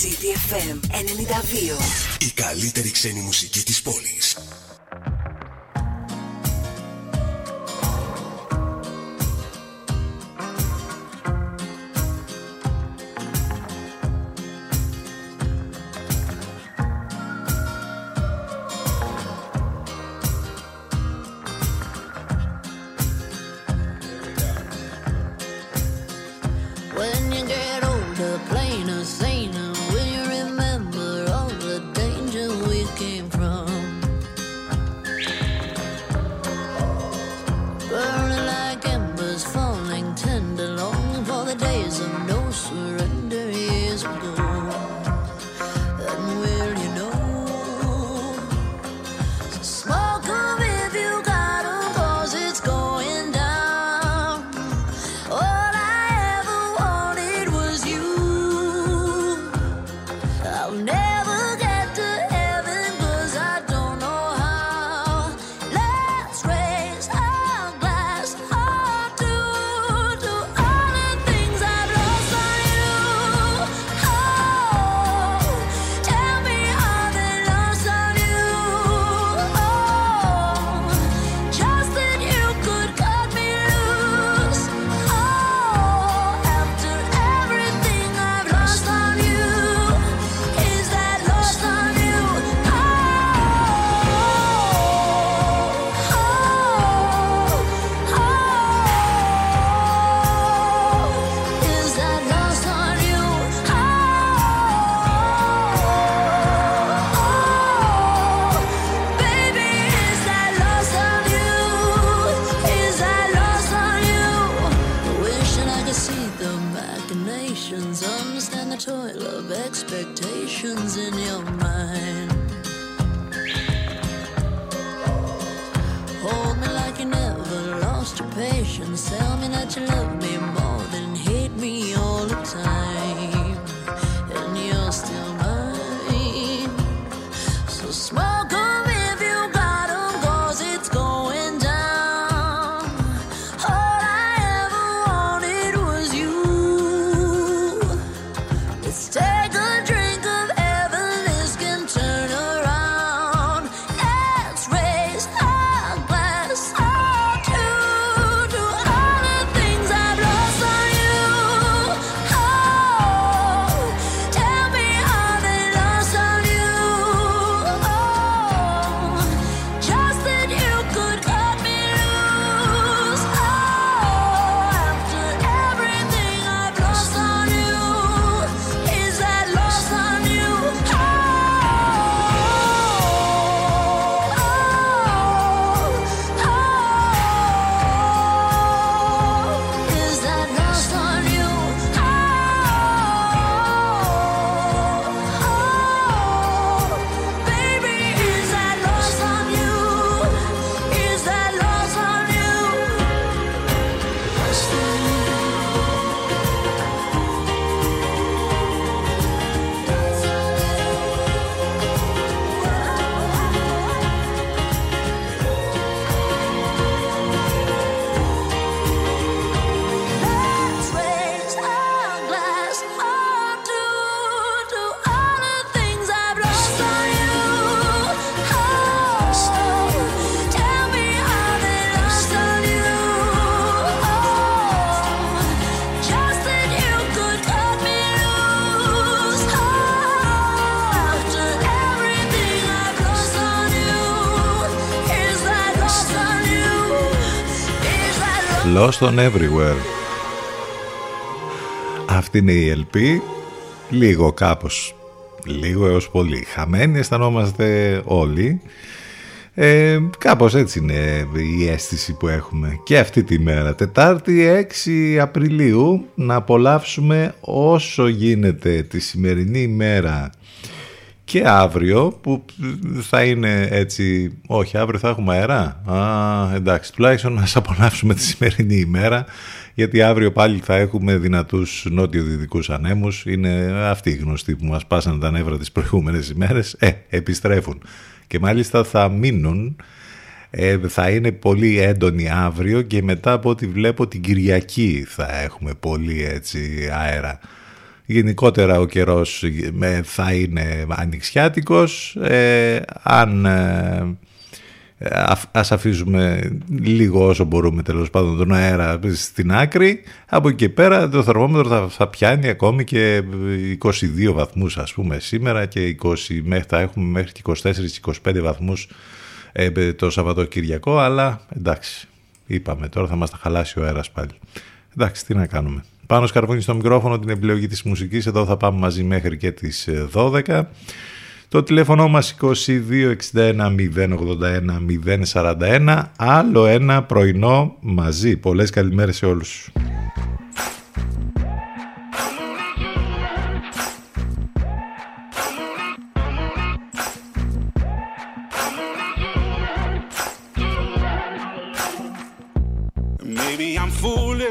CDFM 92. Η καλύτερη ξένη μουσική της πόλης. Lost on Everywhere. Αυτή είναι η LP. Λίγο κάπως, λίγο έως πολύ. Χαμένοι αισθανόμαστε όλοι. Ε, κάπως έτσι είναι η αίσθηση που έχουμε και αυτή τη μέρα. Τετάρτη 6 Απριλίου να απολαύσουμε όσο γίνεται τη σημερινή ημέρα και αύριο που θα είναι έτσι, όχι αύριο θα έχουμε αέρα, Α, εντάξει τουλάχιστον να απολαύσουμε τη σημερινή ημέρα γιατί αύριο πάλι θα έχουμε δυνατούς νότιο-δυτικούς ανέμους, είναι αυτοί οι γνωστοί που μας πάσανε τα νεύρα τις προηγούμενες ημέρες, ε, επιστρέφουν. Και μάλιστα θα μείνουν, ε, θα είναι πολύ έντονοι αύριο και μετά από ό,τι βλέπω την Κυριακή θα έχουμε πολύ έτσι αέρα Γενικότερα ο καιρός θα είναι ανοιξιάτικος. αν ας αφήσουμε λίγο όσο μπορούμε τέλος πάντων τον αέρα στην άκρη από εκεί και πέρα το θερμόμετρο θα, θα πιάνει ακόμη και 22 βαθμούς ας πούμε σήμερα και 20, μέχρι, θα έχουμε μέχρι και 24-25 βαθμούς ε, το Σαββατοκυριακό αλλά εντάξει είπαμε τώρα θα μας τα χαλάσει ο αέρας πάλι εντάξει τι να κάνουμε πάνω σκαρβούνι στο μικρόφωνο την επιλογή της μουσικής εδώ θα πάμε μαζί μέχρι και τις 12 ε, το τηλέφωνο μας 2261 081 041. Άλλο ένα πρωινό μαζί. Πολλές καλημέρες σε όλους.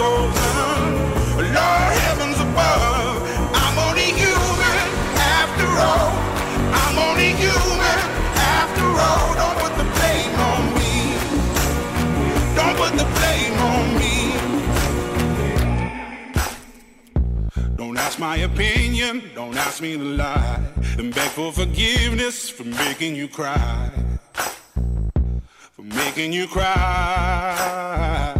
Think I can solve them. Lord heavens above. I'm only human after all. Don't put the blame on me. Don't put the blame on me. Don't ask my opinion. Don't ask me to lie. And beg for forgiveness for making you cry. For making you cry.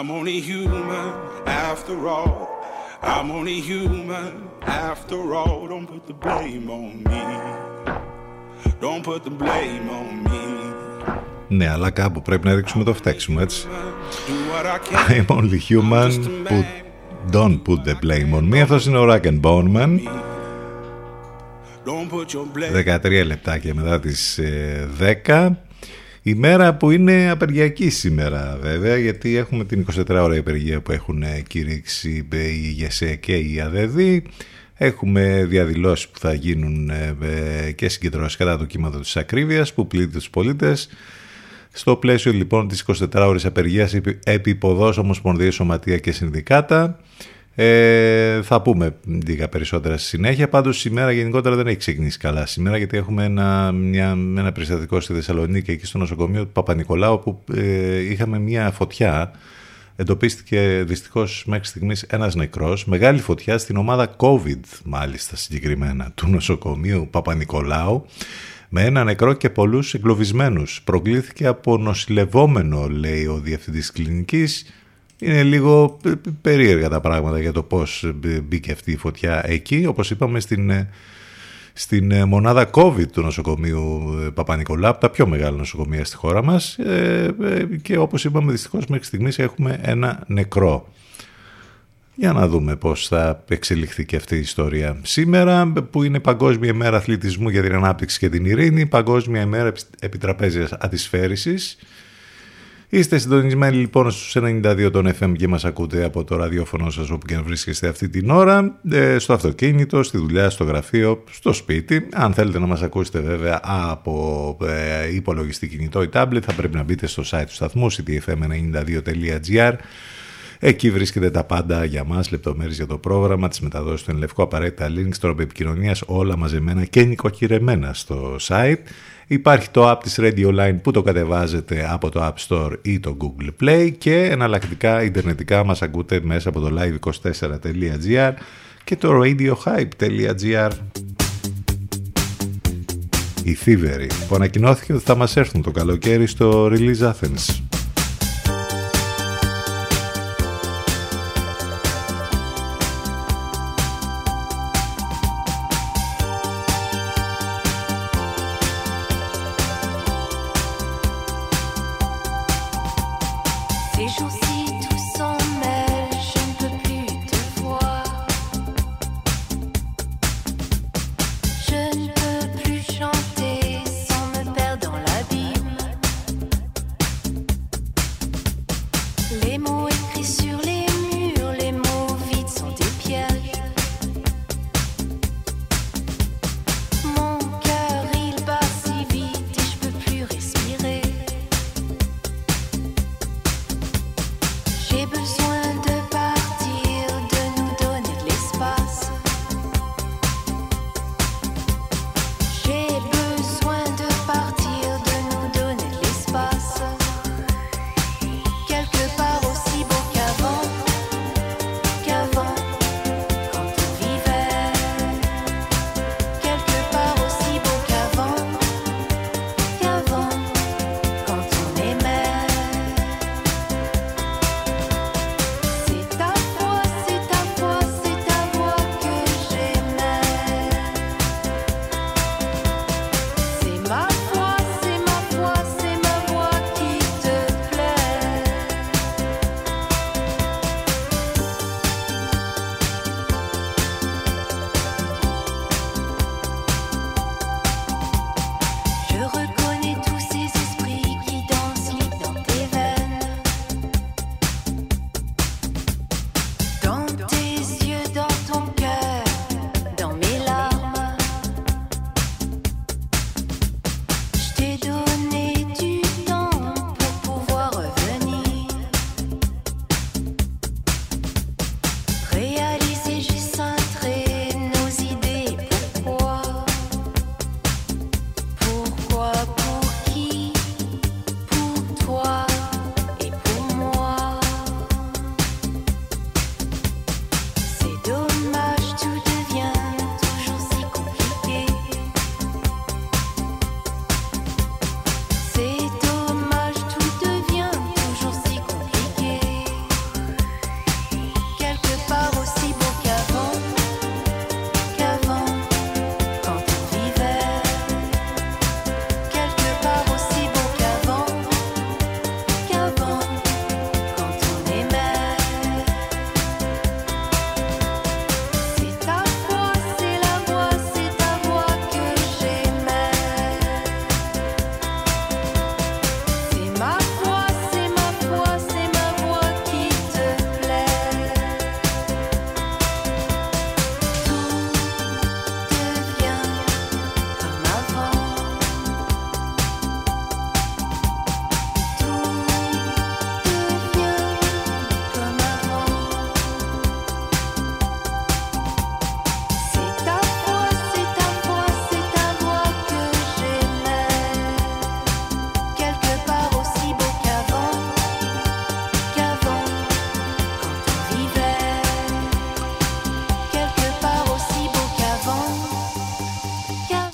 I'm only human after all. I'm only human after all. Don't put the blame on me. Don't put the blame on me. Ναι, αλλά κάπου πρέπει να ρίξουμε το φταίξιμο, έτσι. Do what I can. I'm only human, put, don't put the blame on me. Αυτός είναι ο Rack and Bone Man. Don't put your blame. 13 λεπτάκια μετά τις ε, 10. Η μέρα που είναι απεργιακή σήμερα βέβαια γιατί έχουμε την 24 ώρα υπεργία που έχουν ε, κηρύξει ε, η ΓΕΣΕ και η ΑΔΕΔ. Έχουμε διαδηλώσεις που θα γίνουν ε, ε, και συγκεντρώσεις κατά το κύματο της ακρίβειας που πλήττει τους πολίτες. Στο πλαίσιο λοιπόν της 24 ώρες απεργίας επί- επί ποδός Ομοσπονδία Σωματεία και Συνδικάτα ε, θα πούμε λίγα περισσότερα στη συνέχεια. Πάντως σήμερα γενικότερα δεν έχει ξεκινήσει καλά σήμερα γιατί έχουμε ένα, μια, ένα περιστατικό στη Θεσσαλονίκη εκεί στο νοσοκομείο του Παπα-Νικολάου όπου ε, είχαμε μια φωτιά εντοπίστηκε δυστυχώς μέχρι στιγμής ένας νεκρός μεγάλη φωτιά στην ομάδα COVID μάλιστα συγκεκριμένα του νοσοκομείου Παπα-Νικολάου με ένα νεκρό και πολλούς εγκλωβισμένους. Προκλήθηκε από νοσηλευόμενο, λέει ο διευθυντής της κλινικής. Είναι λίγο πε- πε- περίεργα τα πράγματα για το πώς ε, μπήκε αυτή η φωτιά εκεί. Όπως είπαμε στην, ε, στην ε, μονάδα COVID του νοσοκομείου ε, Παπα-Νικολά, τα πιο μεγάλα νοσοκομεία στη χώρα μας ε, και όπως είπαμε δυστυχώς μέχρι στιγμής έχουμε ένα νεκρό. Για να δούμε πώς θα εξελιχθεί και αυτή η ιστορία. Σήμερα που είναι Παγκόσμια ημέρα αθλητισμού για την ανάπτυξη και την ειρήνη, Παγκόσμια ημέρα επιτραπέζιας αντισφαίρησης, Είστε συντονισμένοι λοιπόν στους 92 των FM και μας ακούτε από το ραδιόφωνο σας όπου και αν βρίσκεστε αυτή την ώρα, ε, στο αυτοκίνητο, στη δουλειά, στο γραφείο, στο σπίτι. Αν θέλετε να μας ακούσετε βέβαια από ε, υπολογιστή κινητό ή tablet θα πρέπει να μπείτε στο site του σταθμού ctfm92.gr Εκεί βρίσκεται τα πάντα για μας, λεπτομέρειες για το πρόγραμμα, τις μεταδόσεις του Ενλευκό, απαραίτητα links, τρόπο επικοινωνίας, όλα μαζεμένα και νοικοκυρεμένα στο site. Υπάρχει το app της Radio Line που το κατεβάζετε από το App Store ή το Google Play και εναλλακτικά ιντερνετικά μας ακούτε μέσα από το live24.gr και το radiohype.gr Οι Thievery που ανακοινώθηκε ότι θα μας έρθουν το καλοκαίρι στο Release Athens.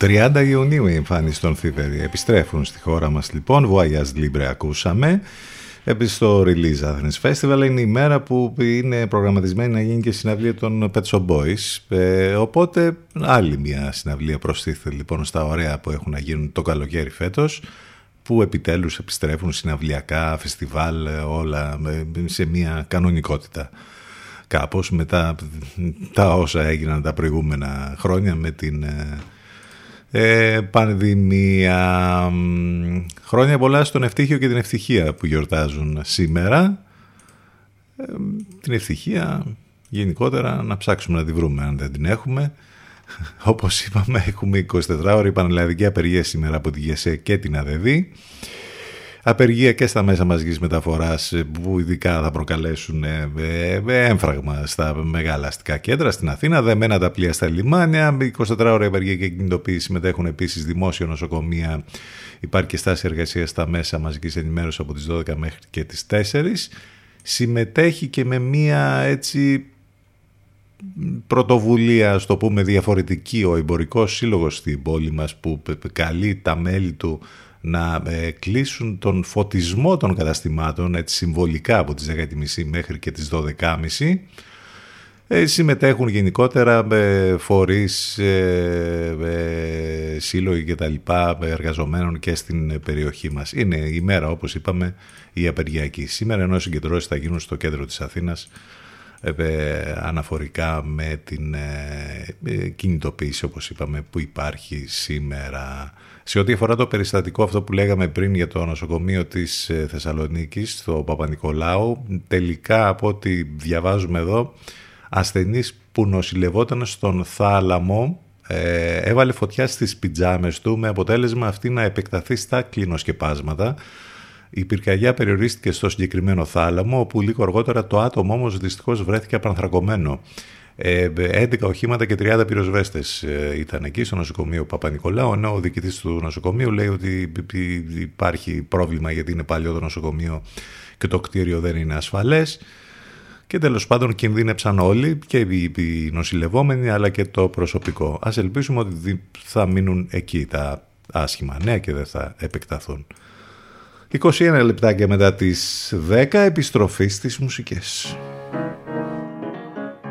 «30 Ιουνίου η εμφάνιση των Θηβερή. Επιστρέφουν στη χώρα μας λοιπόν. Voyage Libre ακούσαμε. Επίσης στο Release Athens Festival είναι η μέρα που είναι προγραμματισμένη να γίνει και συναυλία των Pet Shop Boys. Ε, οπότε άλλη μια συναυλία προστίθεται λοιπόν στα ωραία που έχουν να γίνουν το καλοκαίρι φέτος που επιτέλους επιστρέφουν συναυλιακά, φεστιβάλ, όλα σε μια κανονικότητα. Κάπως μετά τα όσα έγιναν τα προηγούμενα χρόνια με την ε, ε, πανδημία. Χρόνια πολλά στον ευτύχιο και την ευτυχία που γιορτάζουν σήμερα. Ε, την ευτυχία γενικότερα να ψάξουμε να τη βρούμε αν δεν την έχουμε. Όπως είπαμε έχουμε 24 ώρη πανελλαδική απεργία σήμερα από τη ΓΕΣΕ και την ΑΔΕΔ. Απεργία και στα μέσα μαζικής μεταφοράς που ειδικά θα προκαλέσουν ε, ε, έμφραγμα στα μεγάλα αστικά κέντρα στην Αθήνα, δεμένα τα πλοία στα λιμάνια, 24 ώρα απεργία και κινητοποίηση συμμετέχουν επίσης δημόσια νοσοκομεία, υπάρχει και στάση εργασίας στα μέσα μαζικής ενημέρωσης από τις 12 μέχρι και τις 4. Συμμετέχει και με μία έτσι πρωτοβουλία, στο πούμε διαφορετική, ο εμπορικός σύλλογος στην πόλη μας που καλεί τα μέλη του να ε, κλείσουν τον φωτισμό των καταστημάτων έτσι συμβολικά από τις 10.30 μέχρι και τις 12.30 ε, συμμετέχουν γενικότερα ε, φορείς, ε, ε, σύλλογοι και τα λοιπά εργαζομένων και στην περιοχή μας. Είναι η μέρα όπως είπαμε η απεργιακή. Σήμερα ενώ συγκεντρώσεις θα γίνουν στο κέντρο της Αθήνας ε, αναφορικά με την ε, κινητοποίηση όπως είπαμε που υπάρχει σήμερα. Σε ό,τι αφορά το περιστατικό αυτό που λέγαμε πριν για το νοσοκομείο της ε, Θεσσαλονίκης, το Παπα-Νικολάου, τελικά από ό,τι διαβάζουμε εδώ, ασθενής που νοσηλευόταν στον θάλαμο έβαλε φωτιά στις πιτζάμες του με αποτέλεσμα αυτή να επεκταθεί στα κλινοσκεπάσματα η πυρκαγιά περιορίστηκε στο συγκεκριμένο θάλαμο, όπου λίγο αργότερα το άτομο όμως δυστυχώς βρέθηκε απανθρακωμένο. 11 ε, οχήματα και 30 πυροσβέστες ε, ήταν εκεί στο νοσοκομείο Παπα-Νικολάου, ενώ ο διοικητής του νοσοκομείου λέει ότι υπάρχει πρόβλημα γιατί είναι παλιό το νοσοκομείο και το κτίριο δεν είναι ασφαλές. Και τέλος πάντων κινδύνεψαν όλοι και οι νοσηλευόμενοι αλλά και το προσωπικό. Ας ελπίσουμε ότι θα μείνουν εκεί τα άσχημα νέα και δεν θα επεκταθούν. 21 λεπτάκια μετά τις 10 επιστροφή στις μουσικές.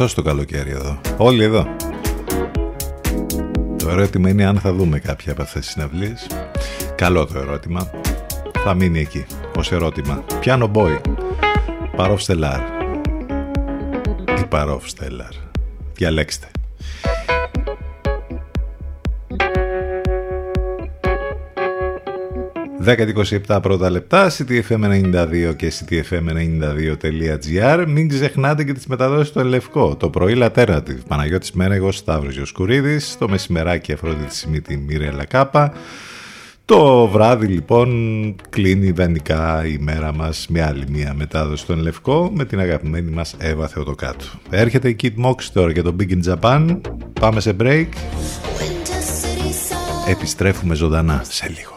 Αυτό το καλοκαίρι εδώ. Όλοι εδώ. Το ερώτημα είναι αν θα δούμε κάποια από αυτές τις συναυλίες. Καλό το ερώτημα. Θα μείνει εκεί ως ερώτημα. Πιάνο boy. Παρόφ Στελάρ. Ή Παρόφ Στελάρ. Διαλέξτε. 10-27 πρώτα λεπτά, ctfm92 και ctfm92.gr. Μην ξεχνάτε και τις μεταδόσεις στο Ελευκό. Το πρωί Λατέρνατιβ, Παναγιώτης Μένεγος, Σταύρος Γιοσκουρίδης, το μεσημεράκι Αφρόντιτη Σιμίτη Μίρια Κάπα. Το βράδυ λοιπόν κλείνει ιδανικά η μέρα μας με άλλη μία μετάδοση στον Λευκό με την αγαπημένη μας Εύα Θεοτοκάτου. Έρχεται η Kid Mox τώρα για το Big in Japan. Πάμε σε break. Επιστρέφουμε ζωντανά σε λίγο.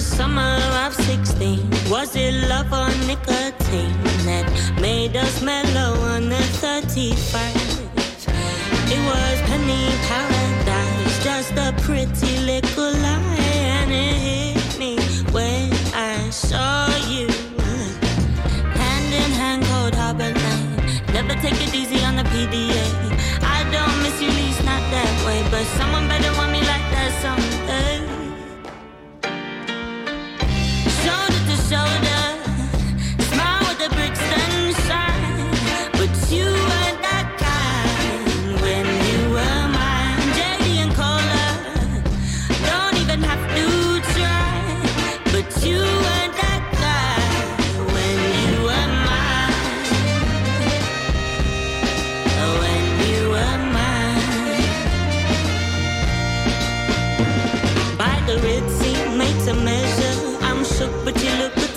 Summer of 16 Was it love or nicotine That made us mellow on the 31st It was penny paradise Just a pretty little lie And it hit me when I saw you Hand in hand cold harbor lane. Never take it easy on the PDA. I don't miss you, least not that way. But someone better want me like that someday.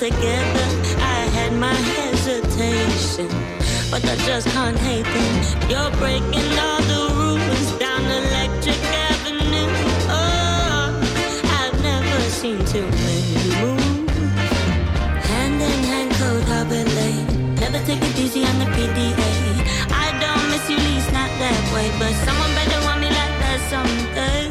Together. I had my hesitation, but I just can't hate them. You're breaking all the rules down Electric Avenue. Oh, I've never seen too many move. Hand in hand, code harbor lane. Never take it easy on the PDA. I don't miss you, least not that way. But someone better want me like that someday.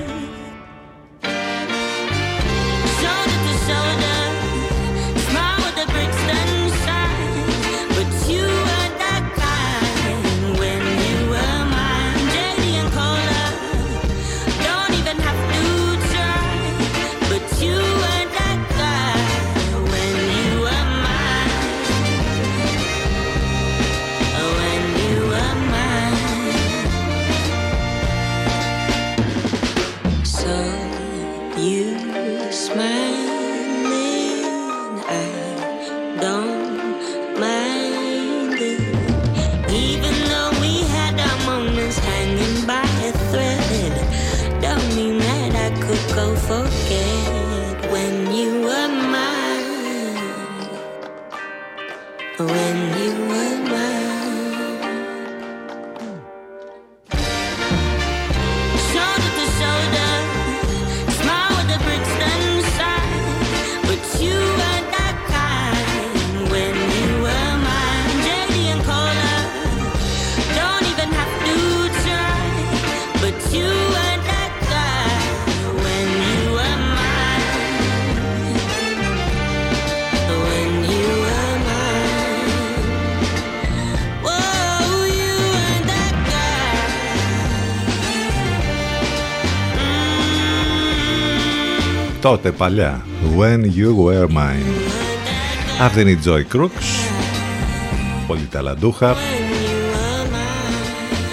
Τότε παλιά. When you were mine. Αυτή είναι η Joy Crooks. Πολύ ταλαντούχα.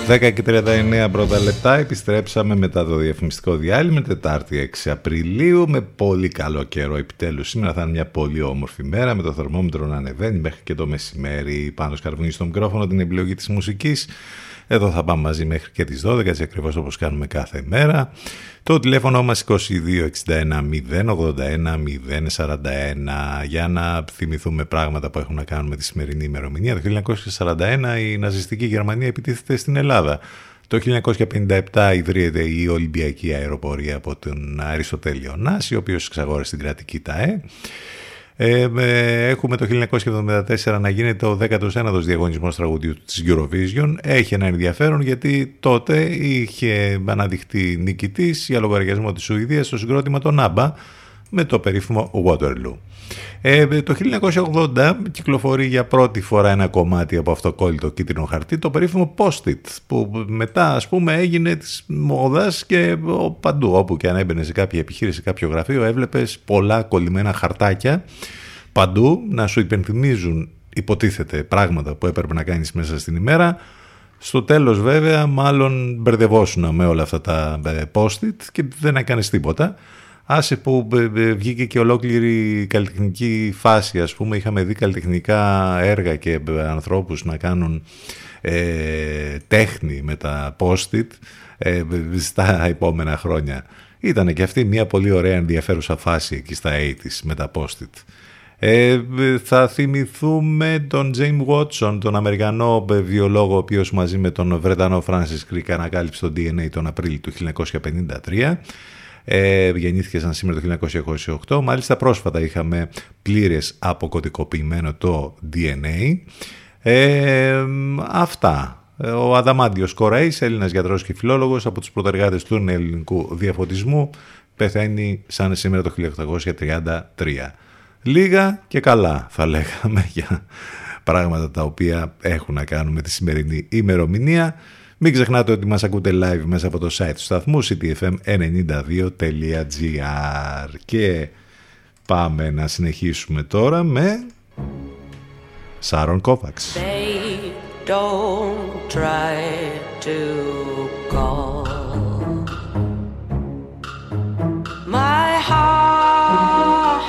10 και 39 πρώτα λεπτά επιστρέψαμε μετά το διαφημιστικό διάλειμμα Τετάρτη 6 Απριλίου με πολύ καλό καιρό επιτέλους σήμερα θα είναι μια πολύ όμορφη μέρα με το θερμόμετρο να ανεβαίνει μέχρι και το μεσημέρι πάνω σκαρβουνί στο μικρόφωνο την επιλογή της μουσικής εδώ θα πάμε μαζί μέχρι και τις 12 έτσι ακριβώς όπως κάνουμε κάθε μέρα το τηλέφωνο μας 2261 081 041 για να θυμηθούμε πράγματα που έχουν να κάνουν με τη σημερινή ημερομηνία. Το 1941 η ναζιστική Γερμανία επιτίθεται στην Ελλάδα. Το 1957 ιδρύεται η Ολυμπιακή Αεροπορία από τον Αριστοτέλειο Νάση, ο οποίος εξαγόρεσε την κρατική ΤΑΕ. Ε, ε, έχουμε το 1974 να γίνεται ο 19ος διαγωνισμός τραγουδιού της Eurovision. Έχει ένα ενδιαφέρον γιατί τότε είχε αναδειχθεί νικητής για λογαριασμό της Σουηδίας στο συγκρότημα των Άμπα με το περίφημο Waterloo. Ε, το 1980 κυκλοφορεί για πρώτη φορά ένα κομμάτι από αυτοκόλλητο κίτρινο χαρτί, το περίφημο Post-it, που μετά ας πούμε έγινε της μόδας και παντού όπου και αν έμπαινε σε κάποια επιχείρηση, σε κάποιο γραφείο, έβλεπες πολλά κολλημένα χαρτάκια παντού να σου υπενθυμίζουν υποτίθεται πράγματα που έπρεπε να κάνεις μέσα στην ημέρα. Στο τέλος βέβαια μάλλον μπερδευόσουν με όλα αυτά τα post-it και δεν έκανες τίποτα. Άσε που βγήκε και ολόκληρη καλλιτεχνική φάση ας πούμε είχαμε δει καλλιτεχνικά έργα και ανθρώπους να κάνουν ε, τέχνη με τα post-it ε, στα επόμενα χρόνια. Ήταν και αυτή μια πολύ ωραία ενδιαφέρουσα φάση εκεί στα 80's με τα post-it. Ε, θα θυμηθούμε τον James Watson, τον Αμερικανό βιολόγο, ο οποίος μαζί με τον Βρετανό Francis Crick ανακάλυψε το DNA τον Απρίλιο του 1953. Ε, γεννήθηκε σαν σήμερα το 1928. Μάλιστα πρόσφατα είχαμε πλήρες αποκωδικοποιημένο το DNA. Ε, αυτά. Ο Αδαμάντιος Κοραής, Έλληνας γιατρός και φιλόλογος από τους πρωτεργάτες του ελληνικού διαφωτισμού, πεθαίνει σαν σήμερα το 1833. Λίγα και καλά θα λέγαμε για πράγματα τα οποία έχουν να κάνουν με τη σημερινή ημερομηνία. Μην ξεχνάτε ότι μας ακούτε live μέσα από το site του σταθμού ctfm92.gr και πάμε να συνεχίσουμε τώρα με Σάρον Κόβαξ. don't try to call my heart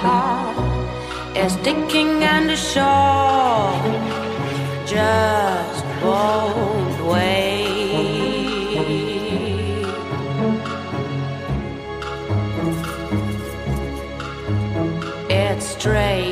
is sticking and sure just won't Straight.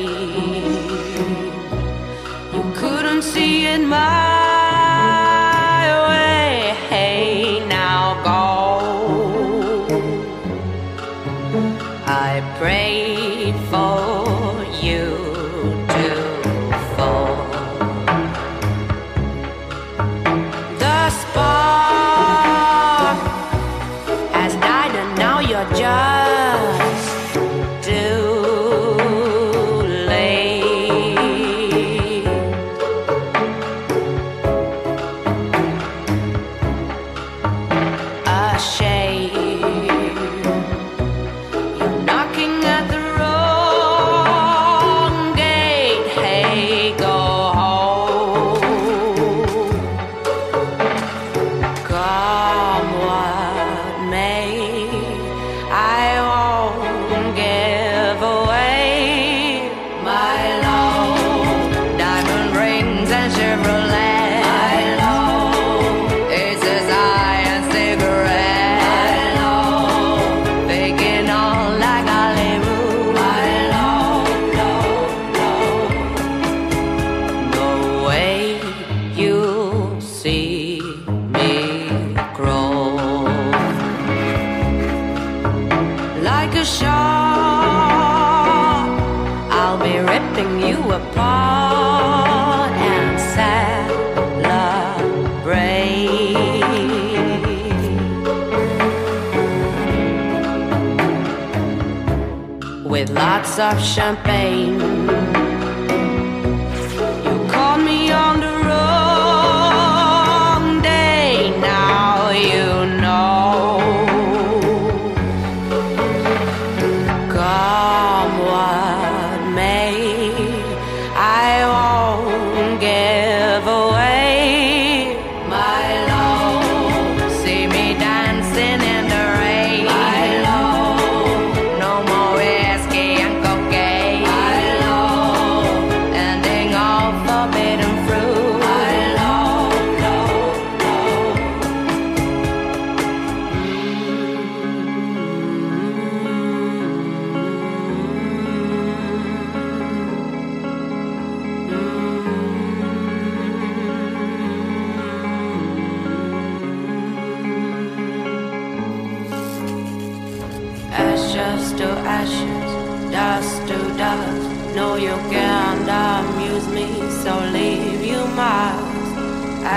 Champagne.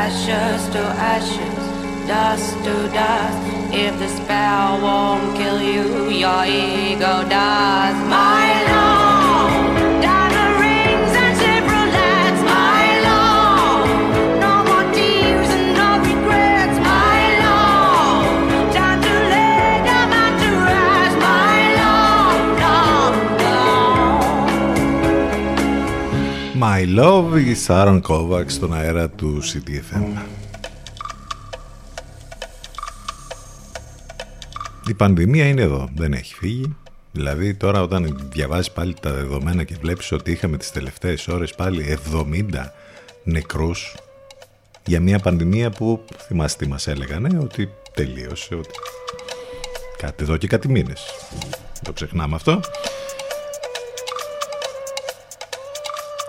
ashes to ashes, dust to dust. If the spell won't kill you, your ego does. My Love, η Σάρων Κόβαξ στον αέρα του CTFM. Η πανδημία είναι εδώ, δεν έχει φύγει. Δηλαδή τώρα όταν διαβάζεις πάλι τα δεδομένα και βλέπεις ότι είχαμε τις τελευταίες ώρες πάλι 70 νεκρούς για μια πανδημία που θυμάστε τι μας έλεγανε ότι τελείωσε, ότι κάτι εδώ και κάτι μήνες. Το ξεχνάμε αυτό.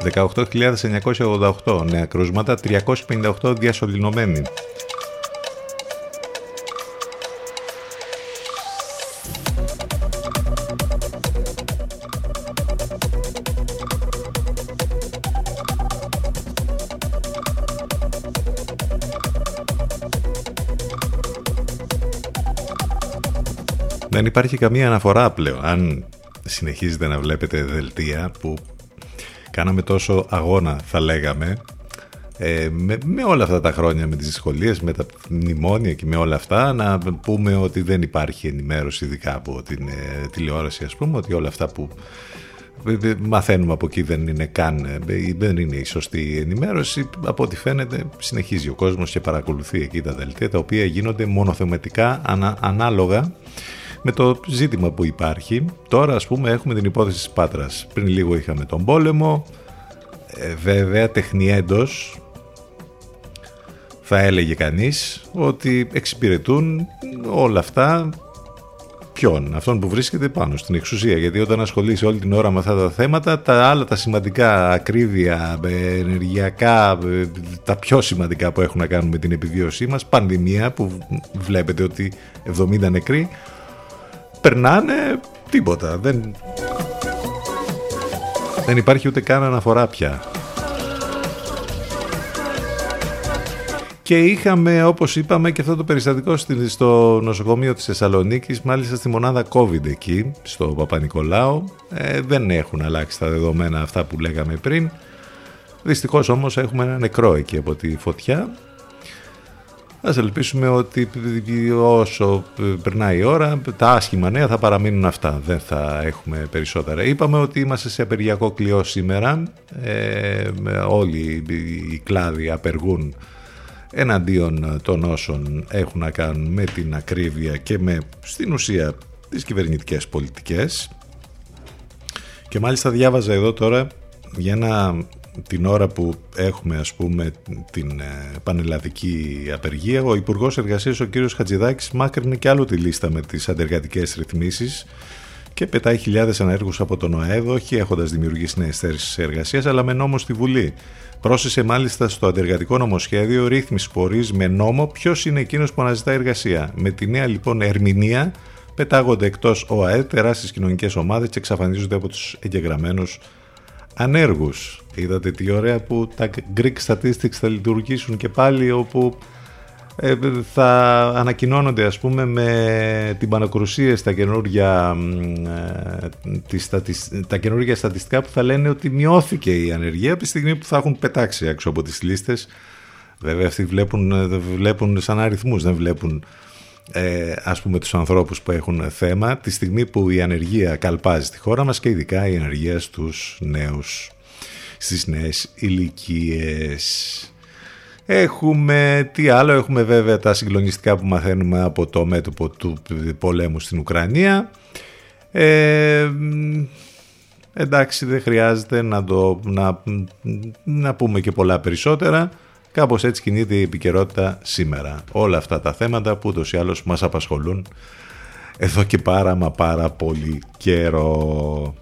18.988 νέα κρούσματα, 358 διασωληνωμένοι. Δεν υπάρχει καμία αναφορά πλέον. Αν συνεχίζετε να βλέπετε δελτία που κάναμε τόσο αγώνα θα λέγαμε ε, με, με, όλα αυτά τα χρόνια με τις δυσκολίες, με τα μνημόνια και με όλα αυτά να πούμε ότι δεν υπάρχει ενημέρωση ειδικά από την ε, τηλεόραση ας πούμε ότι όλα αυτά που ε, μαθαίνουμε από εκεί δεν είναι καν ε, δεν είναι η σωστή ενημέρωση. Από ό,τι φαίνεται συνεχίζει ο κόσμος και παρακολουθεί εκεί τα δελτία τα οποία γίνονται μονοθεματικά ανα, ανάλογα με το ζήτημα που υπάρχει. Τώρα ας πούμε έχουμε την υπόθεση της Πάτρας. Πριν λίγο είχαμε τον πόλεμο. Ε, βέβαια τεχνιέντος θα έλεγε κανείς ότι εξυπηρετούν όλα αυτά. Ποιον, αυτόν που βρίσκεται πάνω στην εξουσία. Γιατί όταν ασχολείσαι όλη την ώρα με αυτά τα θέματα, τα άλλα τα σημαντικά, ακρίβεια, ενεργειακά, τα πιο σημαντικά που έχουν να κάνουν με την επιβίωσή μας, πανδημία που βλέπετε ότι 70 νεκροί, περνάνε τίποτα. Δεν, δεν υπάρχει ούτε καν αναφορά πια. Και είχαμε, όπως είπαμε, και αυτό το περιστατικό στο νοσοκομείο της Θεσσαλονίκης, μάλιστα στη μονάδα COVID εκεί, στο Παπα-Νικολάου. Ε, δεν έχουν αλλάξει τα δεδομένα αυτά που λέγαμε πριν. Δυστυχώς όμως έχουμε ένα νεκρό εκεί από τη φωτιά. Ας ελπίσουμε ότι όσο περνάει η ώρα, τα άσχημα νέα θα παραμείνουν αυτά. Δεν θα έχουμε περισσότερα. Είπαμε ότι είμαστε σε απεργιακό κλειό σήμερα. Ε, όλοι οι κλάδοι απεργούν εναντίον των όσων έχουν να κάνουν με την ακρίβεια και με στην ουσία τις κυβερνητικές πολιτικές και μάλιστα διάβαζα εδώ τώρα για ένα, την ώρα που έχουμε ας πούμε την ε, πανελλαδική απεργία ο Υπουργός Εργασίας ο κύριος Χατζηδάκης μάκρυνε και άλλο τη λίστα με τις αντεργατικές ρυθμίσεις και πετάει χιλιάδες ανέργους από τον ΟΑΕΔ όχι έχοντας δημιουργήσει νέες θέσεις εργασίας αλλά με νόμο στη Βουλή Πρόσθεσε μάλιστα στο αντεργατικό νομοσχέδιο ρύθμιση που ορίζει με νόμο ποιος είναι εκείνος που αναζητά εργασία. Με τη νέα λοιπόν ερμηνεία πετάγονται εκτός ΟΑΕ τεράστιες κοινωνικές ομάδες και εξαφανίζονται από τους εγγεγραμμένους ανέργους. Είδατε τι ωραία που τα Greek statistics θα λειτουργήσουν και πάλι όπου ε, θα ανακοινώνονται ας πούμε με την πανακρουσία στα καινούργια, ε, τα καινούργια στατιστικά που θα λένε ότι μειώθηκε η ανεργία από τη στιγμή που θα έχουν πετάξει έξω από τις λίστες βέβαια αυτοί βλέπουν, ε, βλέπουν σαν αριθμούς δεν βλέπουν ε, ας πούμε τους ανθρώπους που έχουν θέμα τη στιγμή που η ανεργία καλπάζει στη χώρα μας και ειδικά η ανεργία στους νέους στις νέες ηλικίες Έχουμε, τι άλλο, έχουμε βέβαια τα συγκλονιστικά που μαθαίνουμε από το μέτωπο του πολέμου στην Ουκρανία. Ε, εντάξει, δεν χρειάζεται να, το, να, να πούμε και πολλά περισσότερα. Κάπως έτσι κινείται η επικαιρότητα σήμερα. Όλα αυτά τα θέματα που ούτως ή άλλως μας απασχολούν εδώ και πάρα μα πάρα πολύ καιρό.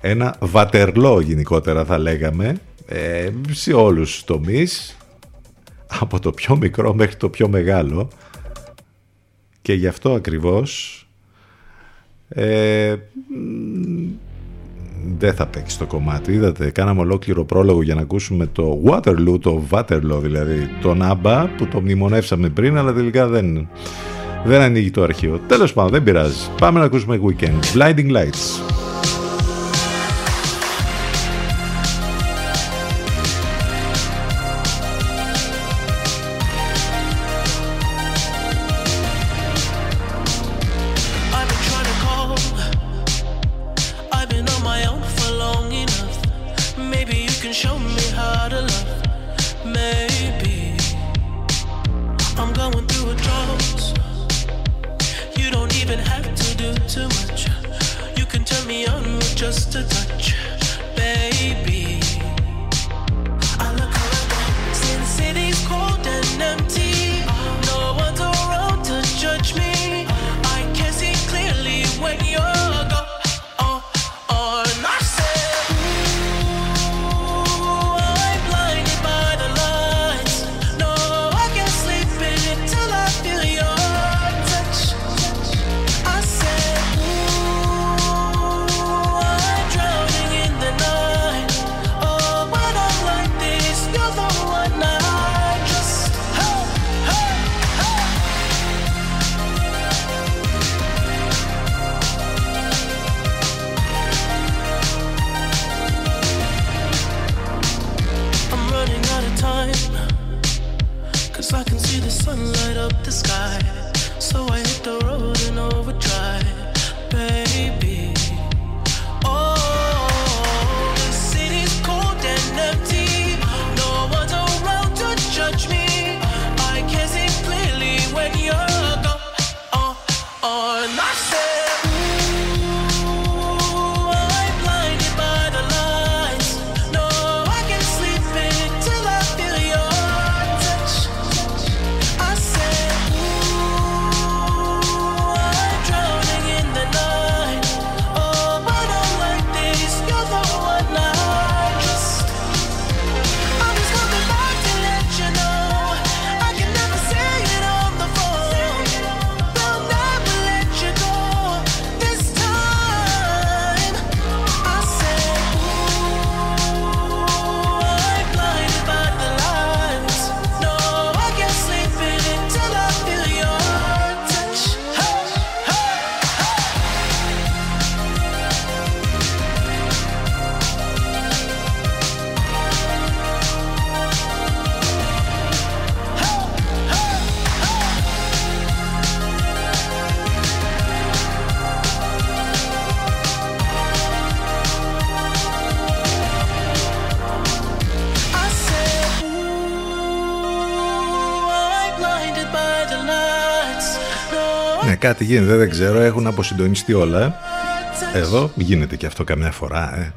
Ένα βατερλό γενικότερα θα λέγαμε ε, σε όλους τους τομείς από το πιο μικρό μέχρι το πιο μεγάλο και γι' αυτό ακριβώς ε, δεν θα παίξει το κομμάτι. Είδατε, κάναμε ολόκληρο πρόλογο για να ακούσουμε το Waterloo, το Waterloo δηλαδή, τον Άμπα που το μνημονεύσαμε πριν, αλλά τελικά δεν, δεν ανοίγει το αρχείο. Τέλος πάντων, δεν πειράζει. Πάμε να ακούσουμε Weekend. Blinding Lights. Κάτι γίνεται, δεν ξέρω. Έχουν αποσυντονιστεί όλα. Εδώ γίνεται και αυτό καμιά φορά. Ε.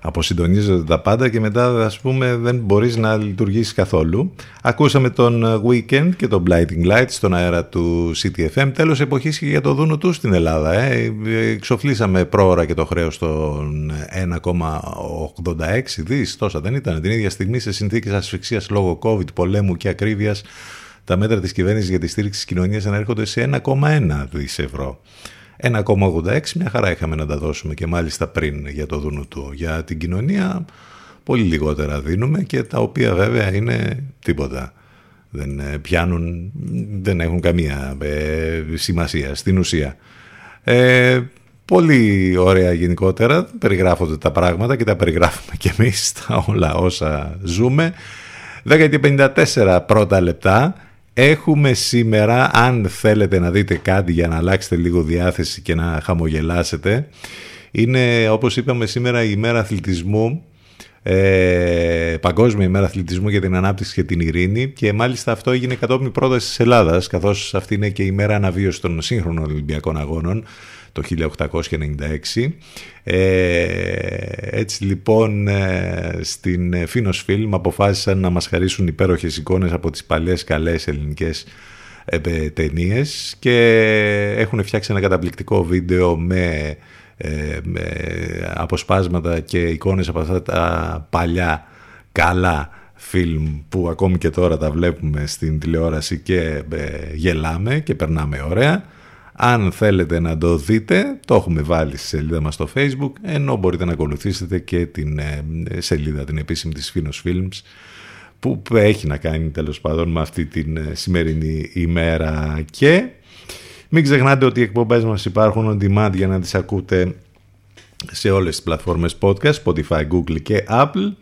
Αποσυντονίζονται τα πάντα και μετά ας πούμε δεν μπορείς να λειτουργήσεις καθόλου. Ακούσαμε τον Weekend και τον Blighting Lights στον αέρα του CTFM. Τέλος εποχής και για το δούνο του στην Ελλάδα. Ε. Εξοφλήσαμε πρόωρα και το χρέος των 1,86 δις. Τόσα δεν ήταν. Την ίδια στιγμή σε συνθήκες ασφυξίας λόγω COVID, πολέμου και ακρίβειας τα μέτρα της κυβέρνησης για τη στήριξη της κοινωνίας ανέρχονται σε 1,1 δις ευρώ. 1,86 μια χαρά είχαμε να τα δώσουμε και μάλιστα πριν για το δούνο του. Για την κοινωνία πολύ λιγότερα δίνουμε και τα οποία βέβαια είναι τίποτα. Δεν ε, πιάνουν, δεν έχουν καμία ε, σημασία στην ουσία. Ε, πολύ ωραία γενικότερα περιγράφονται τα πράγματα και τα περιγράφουμε και εμείς τα όλα όσα ζούμε. 10.54 πρώτα λεπτά. Έχουμε σήμερα, αν θέλετε να δείτε κάτι για να αλλάξετε λίγο διάθεση και να χαμογελάσετε, είναι όπως είπαμε σήμερα η ημέρα αθλητισμού, ε, Παγκόσμια ημέρα αθλητισμού για την ανάπτυξη και την ειρήνη και μάλιστα αυτό έγινε κατόπιν πρότασης της Ελλάδας καθώς αυτή είναι και η ημέρα αναβίωσης των σύγχρονων Ολυμπιακών Αγώνων το 1896. Ε, έτσι λοιπόν ε, στην Φίνος Φιλμ αποφάσισαν να μας χαρίσουν υπέροχες εικόνες από τις παλιές καλές ελληνικές ε, ταινίες και έχουν φτιάξει ένα καταπληκτικό βίντεο με, ε, με αποσπάσματα και εικόνες από αυτά τα παλιά καλά φιλμ που ακόμη και τώρα τα βλέπουμε στην τηλεόραση και γελάμε και περνάμε ωραία. Αν θέλετε να το δείτε, το έχουμε βάλει στη σελίδα μας στο facebook, ενώ μπορείτε να ακολουθήσετε και την ε, σελίδα, την επίσημη της Finos Films, που έχει να κάνει τέλος πάντων με αυτή την ε, σημερινή ημέρα. Και μην ξεχνάτε ότι οι εκπομπές μας υπάρχουν on demand για να τις ακούτε σε όλες τις πλατφόρμες podcast, Spotify, Google και Apple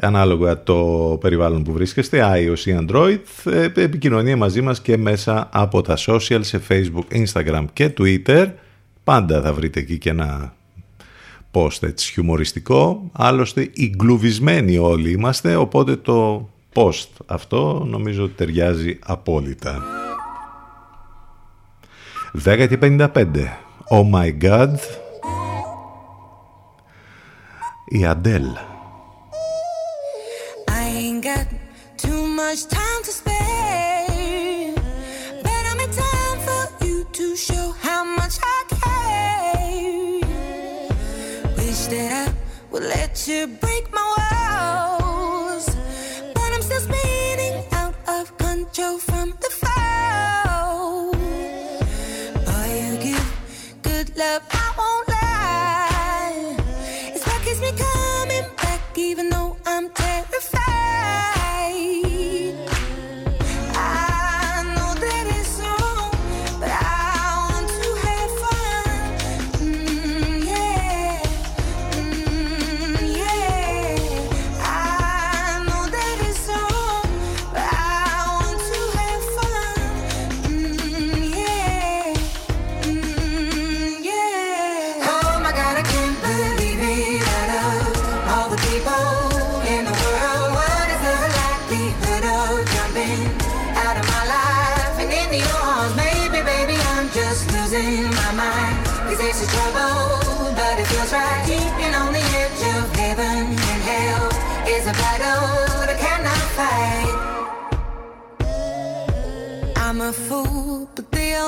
ανάλογα το περιβάλλον που βρίσκεστε, iOS ή Android, ε, επικοινωνία μαζί μας και μέσα από τα social σε Facebook, Instagram και Twitter. Πάντα θα βρείτε εκεί και ένα post έτσι χιουμοριστικό. Άλλωστε, εγκλουβισμένοι όλοι είμαστε, οπότε το post αυτό νομίζω ότι ταιριάζει απόλυτα. 10 και 55. Oh my God. Η Αντέλ. Much time to spare. But I'm in time for you to show how much I care. Wish that I would let you break my walls. But I'm still spinning out of control from the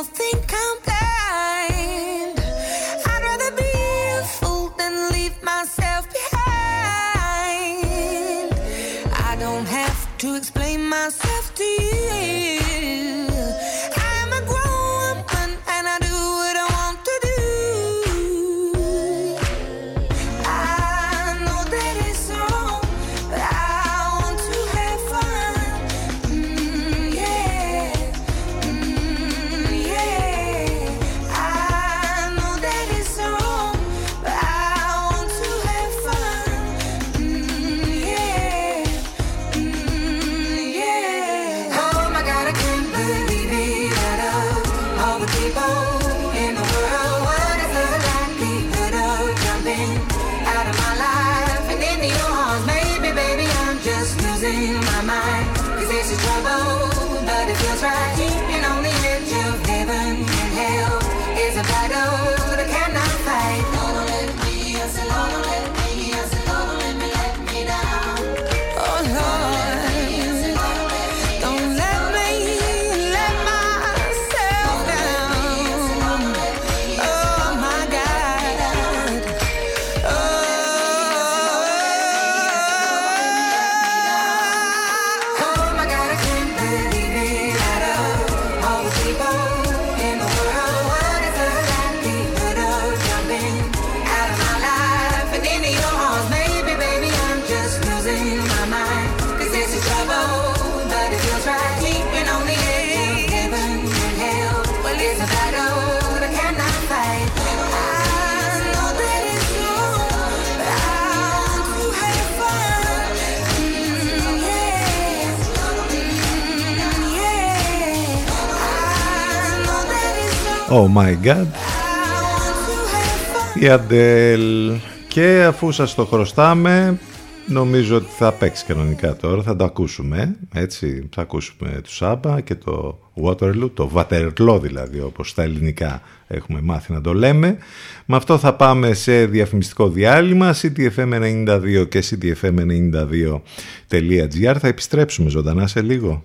think I'm All the people Oh my god. Η Αντέλ. Και αφού σας το χρωστάμε Νομίζω ότι θα παίξει κανονικά τώρα Θα το ακούσουμε έτσι Θα ακούσουμε του Σάμπα και το Waterloo Το Waterloo δηλαδή όπως στα ελληνικά Έχουμε μάθει να το λέμε. Με αυτό θα πάμε σε διαφημιστικό διάλειμμα CTFM92 και CTFM92.gr Θα επιστρέψουμε ζωντανά σε λίγο.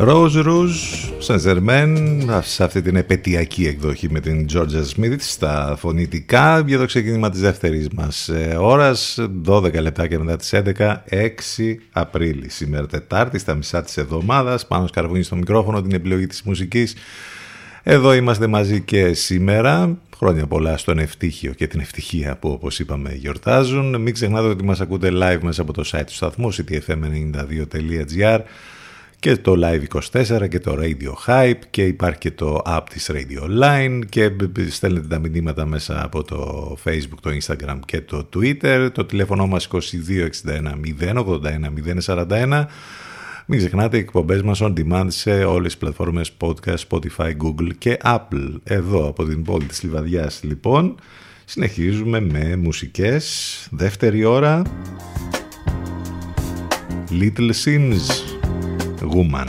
Rose Rouge, Saint Germain, σε αυτή την επαιτειακή εκδοχή με την Georgia Smith στα φωνητικά για το ξεκίνημα της δεύτερης μας ε, ώρας, 12 λεπτά και μετά τις 11, 6 Απρίλη, σήμερα Τετάρτη, στα μισά της εβδομάδας, πάνω σκαρβούνι στο μικρόφωνο, την επιλογή της μουσικής. Εδώ είμαστε μαζί και σήμερα, χρόνια πολλά στον ευτύχιο και την ευτυχία που όπως είπαμε γιορτάζουν. Μην ξεχνάτε ότι μας ακούτε live μέσα από το site του σταθμού ctfm92.gr και το Live24 και το Radio Hype και υπάρχει και το app της Radio Line και στέλνετε τα μηνύματα μέσα από το Facebook, το Instagram και το Twitter. Το τηλέφωνο μας 2261 081 041. Μην ξεχνάτε οι εκπομπές μας on demand σε όλες τις πλατφόρμες podcast, Spotify, Google και Apple. Εδώ από την πόλη της Λιβαδιάς λοιπόν συνεχίζουμε με μουσικές. Δεύτερη ώρα Little Sims Guman.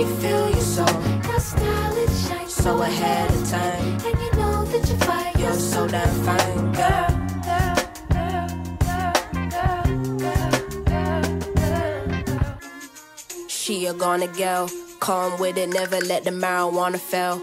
They feel you so, your style it shines so ahead of time. and you know that you're fire. You're so damn fine, girl. She a gonna girl, calm with it, never let the marijuana fail.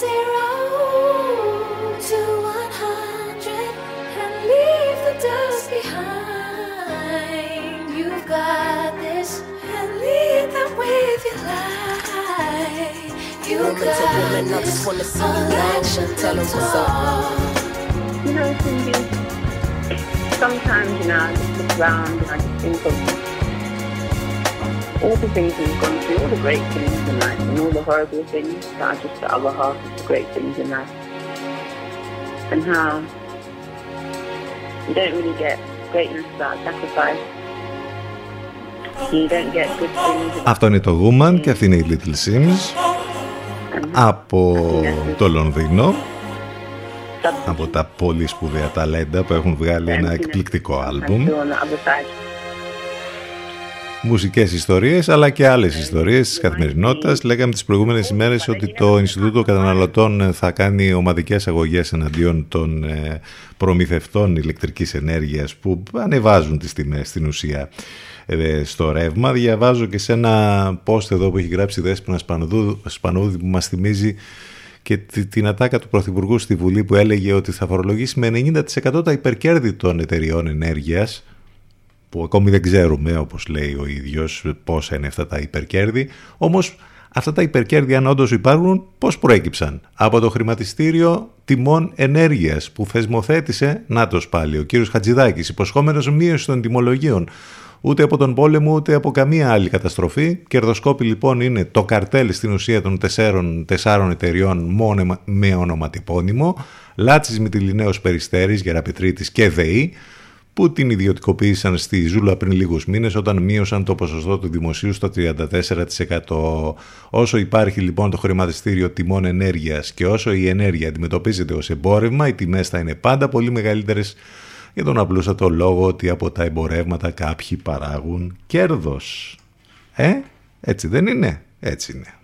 Sometimes, You've got this and leave that with your life You could not spell the song tell using Sometime you know, I just look around and I just think of all the things we've gone through, all the great things in life, and all the horrible things that are just the other half of the great things in life. And how you don't really get greatness without sacrifice. You don't get good things. Αυτό είναι το Woman και αυτή είναι η Little Sims από το Λονδίνο από τα πολύ σπουδαία ταλέντα που έχουν βγάλει ένα εκπληκτικό άλμπουμ μουσικές ιστορίες αλλά και άλλες ιστορίες της καθημερινότητας. Λέγαμε τις προηγούμενες ημέρες ότι το Ινστιτούτο Καταναλωτών ε, θα κάνει ομαδικές αγωγές εναντίον των ε, προμηθευτών ηλεκτρικής ενέργειας που ανεβάζουν τις τιμές στην ουσία ε, στο ρεύμα. Διαβάζω και σε ένα post εδώ που έχει γράψει η Δέσποινα Σπανουδού- Σπανούδη που μας θυμίζει και τη- την ατάκα του Πρωθυπουργού στη Βουλή που έλεγε ότι θα φορολογήσει με 90% τα υπερκέρδη των εταιριών ενέργειας που ακόμη δεν ξέρουμε, όπως λέει ο ίδιος, πόσα είναι αυτά τα υπερκέρδη. Όμως αυτά τα υπερκέρδη, αν όντως υπάρχουν, πώς προέκυψαν; Από το χρηματιστήριο τιμών ενέργειας που θεσμοθέτησε, νάτος πάλι, ο κύριος Χατζηδάκης, υποσχόμενος μείωση των τιμολογίων. Ούτε από τον πόλεμο, ούτε από καμία άλλη καταστροφή. Κερδοσκόπη λοιπόν είναι το καρτέλ στην ουσία των τεσσάρων, τεσσάρων εταιριών μόνο με ονοματεπώνυμο, Λάτσης Μητυλινέος Περιστέρης, Γεραπετρίτης και ΔΕΗ, που την ιδιωτικοποίησαν στη Ζούλα πριν λίγους μήνες όταν μείωσαν το ποσοστό του δημοσίου στο 34%. Όσο υπάρχει λοιπόν το χρηματιστήριο τιμών ενέργειας και όσο η ενέργεια αντιμετωπίζεται ως εμπόρευμα, οι τιμές θα είναι πάντα πολύ μεγαλύτερες για τον απλούστατο λόγο ότι από τα εμπορεύματα κάποιοι παράγουν κέρδος. Ε, έτσι δεν είναι, έτσι είναι.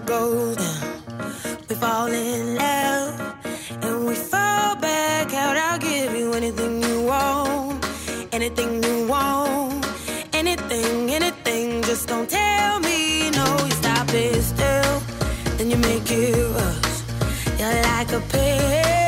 Goes down. We fall in love and we fall back out. I'll give you anything you want, anything you want, anything, anything. Just don't tell me no. You stop it still, then you make it rush. You're like a pill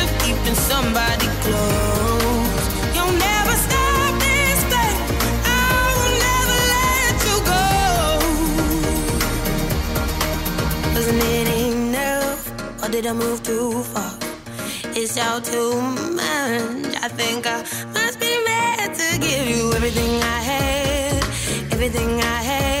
did I move too far? It's all too much. I think I must be mad to give you everything I had, everything I had,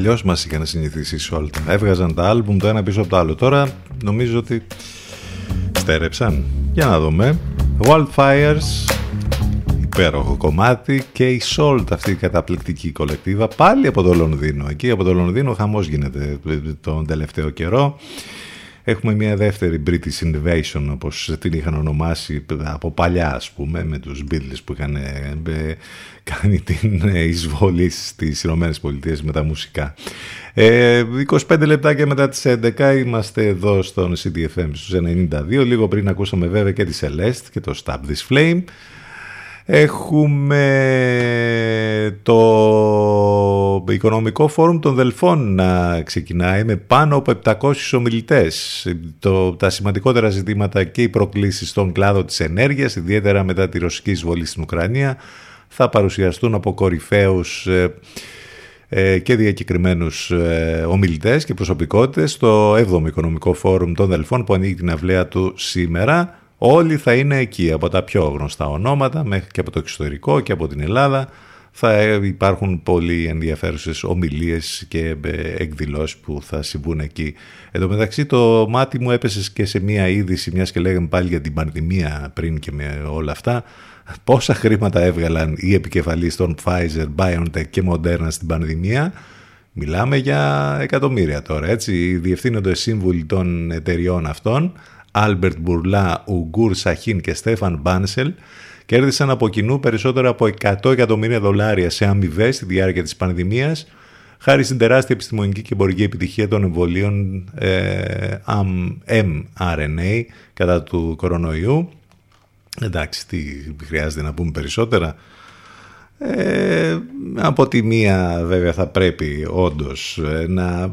Αλλιώ μας είχαν συνηθίσει οι Salt. Έβγαζαν τα άλμπουμ το ένα πίσω από το άλλο. Τώρα νομίζω ότι στέρεψαν. Για να δούμε. Wildfires, υπέροχο κομμάτι και η Salt αυτή η καταπληκτική κολεκτίβα πάλι από το Λονδίνο. Εκεί από το Λονδίνο χαμός γίνεται τον τελευταίο καιρό. Έχουμε μια δεύτερη British Invasion όπως την είχαν ονομάσει από παλιά ας πούμε με τους Beatles που είχαν ε, ε, κάνει την ε, εισβολή στις Ηνωμένες Πολιτείες με τα μουσικά. Ε, 25 λεπτάκια μετά τις 11 είμαστε εδώ στον CDFM στους 92 λίγο πριν ακούσαμε βέβαια και τη Celeste και το Stop This Flame Έχουμε το Οικονομικό Φόρουμ των Δελφών να ξεκινάει με πάνω από 700 ομιλητές. Το, τα σημαντικότερα ζητήματα και οι προκλήσεις στον κλάδο της ενέργειας, ιδιαίτερα μετά τη ρωσική εισβολή στην Ουκρανία, θα παρουσιαστούν από κορυφαίους ε, ε, και διακεκριμένους ε, ομιλητές και προσωπικότητες στο 7ο Οικονομικό Φόρουμ των Δελφών που ανοίγει την αυλαία του σήμερα. Όλοι θα είναι εκεί από τα πιο γνωστά ονόματα μέχρι και από το εξωτερικό και από την Ελλάδα. Θα υπάρχουν πολύ ενδιαφέρουσες ομιλίες και εκδηλώσεις που θα συμβούν εκεί. Εν τω μεταξύ το μάτι μου έπεσε και σε μία είδηση, μιας και λέγαμε πάλι για την πανδημία πριν και με όλα αυτά. Πόσα χρήματα έβγαλαν οι επικεφαλείς των Pfizer, BioNTech και Moderna στην πανδημία. Μιλάμε για εκατομμύρια τώρα, έτσι. Οι διευθύνοντες σύμβουλοι των εταιριών αυτών Άλμπερτ Μπουρλά, Ουγκούρ Σαχίν και Στέφαν Μπάνσελ κέρδισαν από κοινού περισσότερο από 100 εκατομμύρια δολάρια σε αμοιβές στη διάρκεια της πανδημίας χάρη στην τεράστια επιστημονική και εμπορική επιτυχία των εμβολίων ε, mRNA κατά του κορονοϊού. Εντάξει, τι χρειάζεται να πούμε περισσότερα. Ε, από τη μία βέβαια θα πρέπει όντως ε, να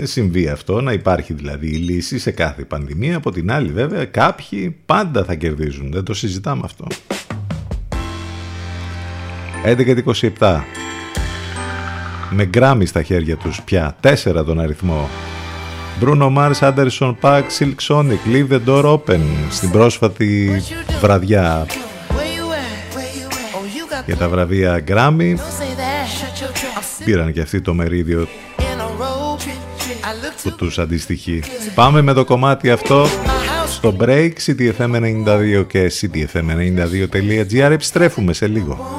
ε, συμβεί αυτό, να υπάρχει δηλαδή η λύση σε κάθε πανδημία. Από την άλλη βέβαια κάποιοι πάντα θα κερδίζουν, δεν το συζητάμε αυτό. 11.27 με γκράμμι στα χέρια τους πια, τέσσερα τον αριθμό. Bruno Mars, Anderson Paak, Silk Sonic, Leave the Door Open στην πρόσφατη βραδιά για τα βραβεία Grammy. Πήραν και αυτοί το μερίδιο που τους αντιστοιχεί. Πάμε με το κομμάτι αυτό. στο break ctfm92 και ctfm92.gr επιστρέφουμε σε λίγο.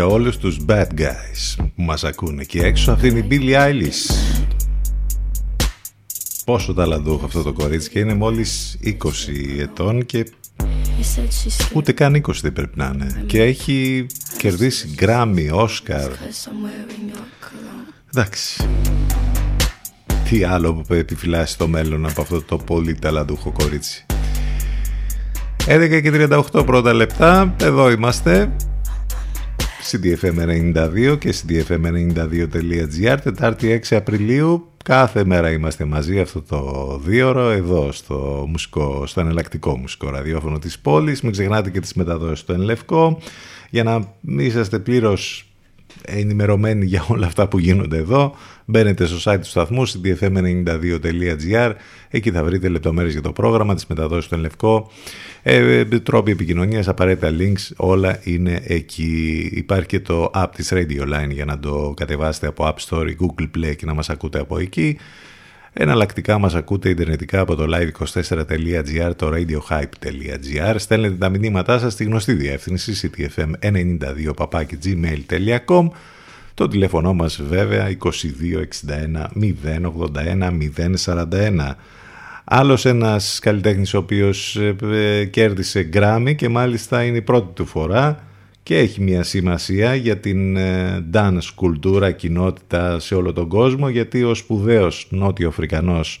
Για όλους τους bad guys που μας ακούνε εκεί έξω αυτή είναι η Billie Eilish. Πόσο ταλαντούχο αυτό το κορίτσι και είναι μόλις 20 ετών και You said she's ούτε καν 20 δεν πρέπει να είναι. Και έχει κερδίσει Grammy, Oscar. Cause I'm wearing your cologne. εντάξει. Τι άλλο που επιφυλάσσει το μέλλον από αυτό το πολύ ταλαντούχο κορίτσι. 11 και 38 πρώτα λεπτά. Εδώ είμαστε CDFM92 και CDFM92.gr Τετάρτη 6 Απριλίου κάθε μέρα είμαστε μαζί αυτό το δίωρο εδώ στο, μουσικό, στο εναλλακτικό μουσικό ραδιόφωνο της πόλης. Μην ξεχνάτε και τις μεταδόσεις στο Ενλευκό. Για να είσαστε πλήρως ενημερωμένοι για όλα αυτά που γίνονται εδώ μπαίνετε στο site του σταθμού cdfm92.gr εκεί θα βρείτε λεπτομέρειες για το πρόγραμμα τις μεταδόσεις στο Ενλευκό ε, τρόποι επικοινωνίας, απαραίτητα links, όλα είναι εκεί. Υπάρχει και το app της Radio Line για να το κατεβάσετε από App Store ή Google Play και να μας ακούτε από εκεί. Εναλλακτικά μας ακούτε ιντερνετικά από το live24.gr, το radiohype.gr. Στέλνετε τα μηνύματά σας στη γνωστή διεύθυνση ctfm92 Το τηλέφωνο μας βέβαια 2261 081 041. Άλλος ένας καλλιτέχνης ο οποίος ε, ε, κέρδισε γκράμι και μάλιστα είναι η πρώτη του φορά και έχει μια σημασία για την ε, dance κουλτούρα κοινότητα σε όλο τον κόσμο γιατί ο σπουδαίος νότιο-αφρικανός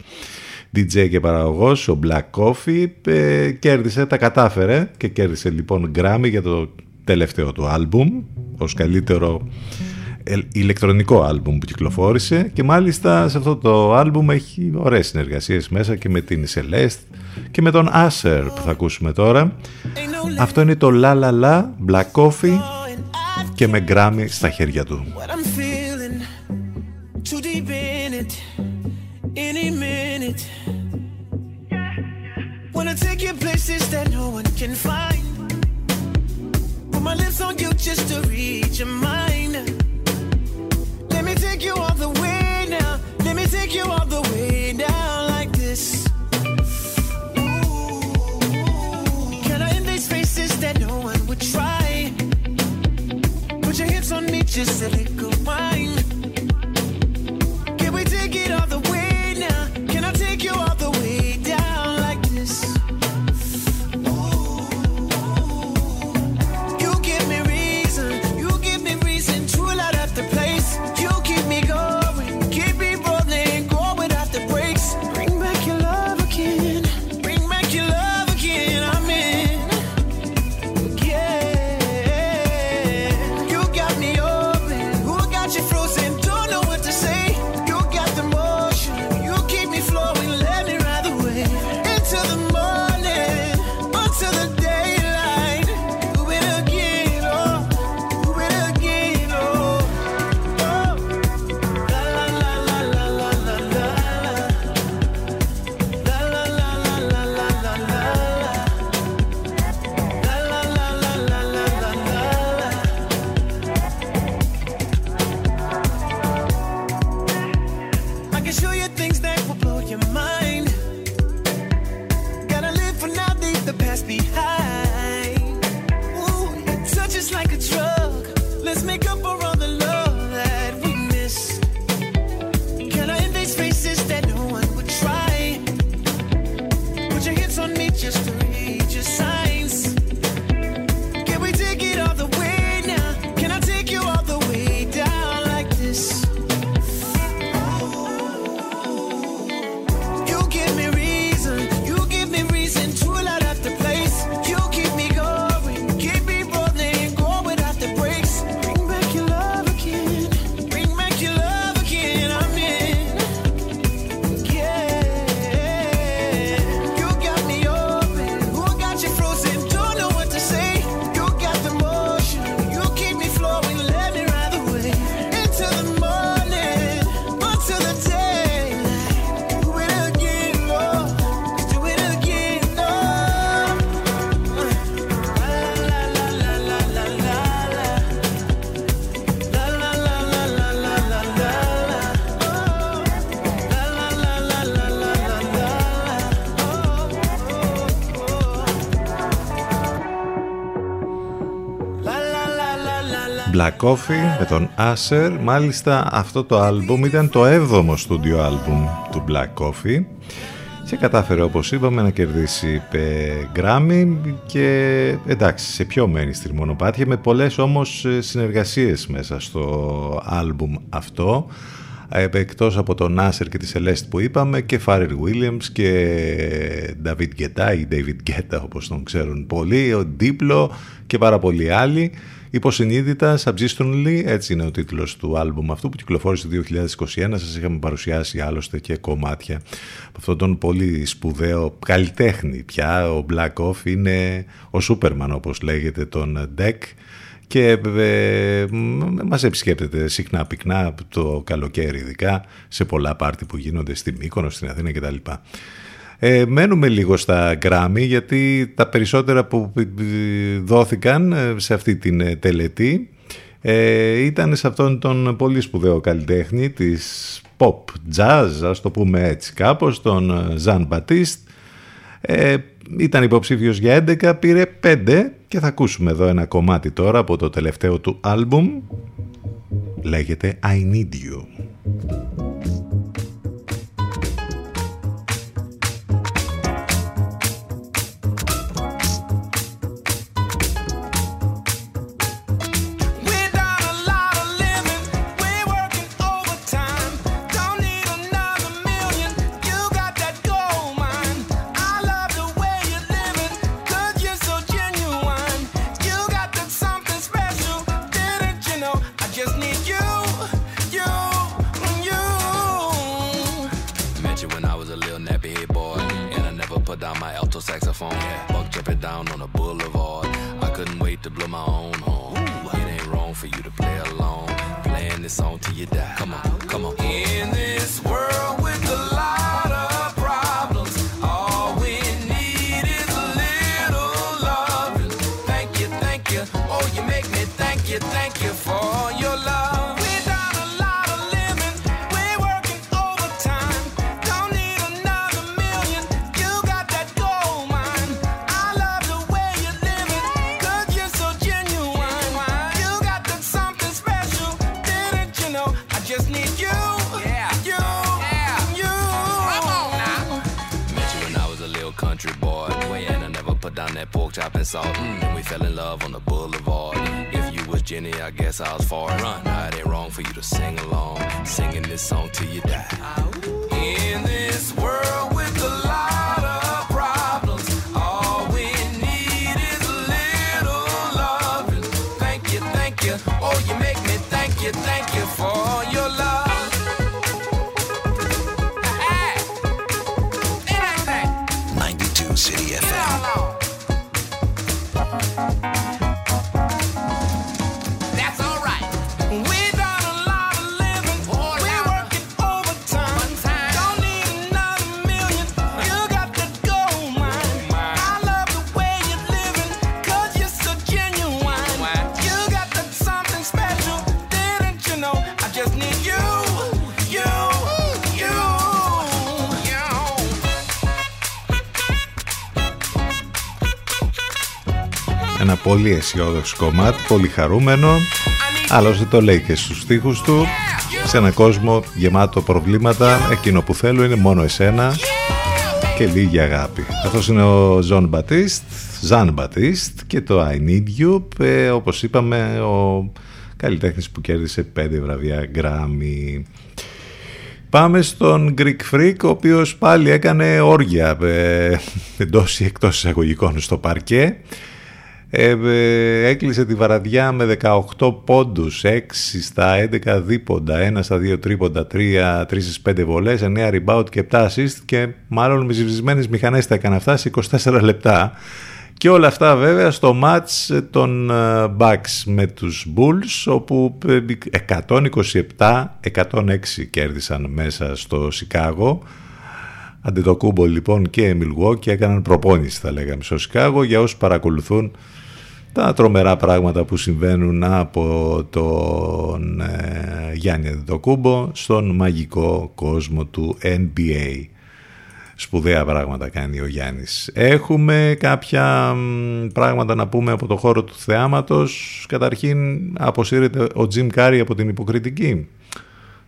DJ και παραγωγός, ο Black Coffee, κέρδισε, τα κατάφερε και κέρδισε λοιπόν γκράμι για το τελευταίο του άλμπουμ ως καλύτερο ηλεκτρονικό άλμπουμ που κυκλοφόρησε και μάλιστα σε αυτό το άλμπουμ έχει ωραίες συνεργασίες μέσα και με την Celeste και με τον Asher που θα ακούσουμε τώρα. Αυτό είναι το La La La Black Coffee και με γκράμι στα χέρια του. What I'm feeling, too deep in it, any minute. Wanna take you places that no one can find. Put my lips on you just to reach your mind. Take you all the way now. Let me take you all the way down like this. Can I invade spaces that no one would try? Put your hips on me, just a little wine. Black Coffee με τον Asher. Μάλιστα αυτό το άλμπουμ ήταν το 7ο στούντιο άλμπουμ του Black Coffee και κατάφερε όπως είπαμε να κερδίσει Grammy και εντάξει σε πιο mainstream μονοπάτια με πολλές όμως συνεργασίες μέσα στο άλμπουμ αυτό εκτός από τον Νάσερ και τη Celeste που είπαμε και Φάρερ Williams και David Guetta ή David Guetta όπως τον ξέρουν πολλοί, ο Diplo και πάρα πολλοί άλλοι. Υποσυνείδητα, Subsistently, έτσι είναι ο τίτλος του άλμπουμ αυτού που κυκλοφόρησε το 2021. Σας είχαμε παρουσιάσει άλλωστε και κομμάτια από αυτόν τον πολύ σπουδαίο καλλιτέχνη πια. Ο Black Off είναι ο Σούπερμαν όπως λέγεται τον Deck και ε, μας επισκέπτεται συχνά πυκνά το καλοκαίρι ειδικά σε πολλά πάρτι που γίνονται στη Μύκονο, στην Αθήνα κτλ. Ε, μένουμε λίγο στα Grammy γιατί τα περισσότερα που δόθηκαν ε, σε αυτή την ε, τελετή ε, ήταν σε αυτόν τον πολύ σπουδαίο καλλιτέχνη της pop jazz, ας το πούμε έτσι κάπως, τον Ζαν Μπατίστ. Ε, ήταν υποψήφιος για 11, πήρε 5 και θα ακούσουμε εδώ ένα κομμάτι τώρα από το τελευταίο του άλμπουμ. Λέγεται I Need You. thank you for your. Πολύ αισιόδοξο κομμάτι, πολύ χαρούμενο. Άλλωστε το λέει και στους στίχους του. Σε έναν κόσμο γεμάτο προβλήματα, εκείνο που θέλω είναι μόνο εσένα και λίγη αγάπη. Αυτός είναι ο Ζων Μπατίστ, Ζαν Μπατίστ και το I Need You, ε, όπως είπαμε ο καλλιτέχνης που κέρδισε πέντε βραβεία Grammy. Πάμε στον Greek Freak, ο οποίος πάλι έκανε όργια ε, εντός ή εκτός εισαγωγικών στο παρκέ. Ε, ε, έκλεισε τη βαραδιά με 18 πόντους, 6 στα 11 δίποντα, 1 στα 2 τρίποντα, 3, 3 στις 5 βολές, 9 rebound και 7 assist. Και μάλλον με ζυβισμένες μηχανές τα έκανε αυτά σε 24 λεπτά. Και όλα αυτά βέβαια στο μάτς των ε, Bucks με τους Bulls όπου 127-106 κέρδισαν μέσα στο Σικάγο Αντετοκούνμπο λοιπόν και Milwaukee έκαναν προπόνηση θα λέγαμε στο Σικάγο για όσους παρακολουθούν τα τρομερά πράγματα που συμβαίνουν από τον ε, Γιάννη Αντετοκούνμπο στον μαγικό κόσμο του NBA. Σπουδαία πράγματα κάνει ο Γιάννης. Έχουμε κάποια πράγματα να πούμε από το χώρο του θεάματος. Καταρχήν αποσύρεται ο Τζιμ Κάρι από την υποκριτική.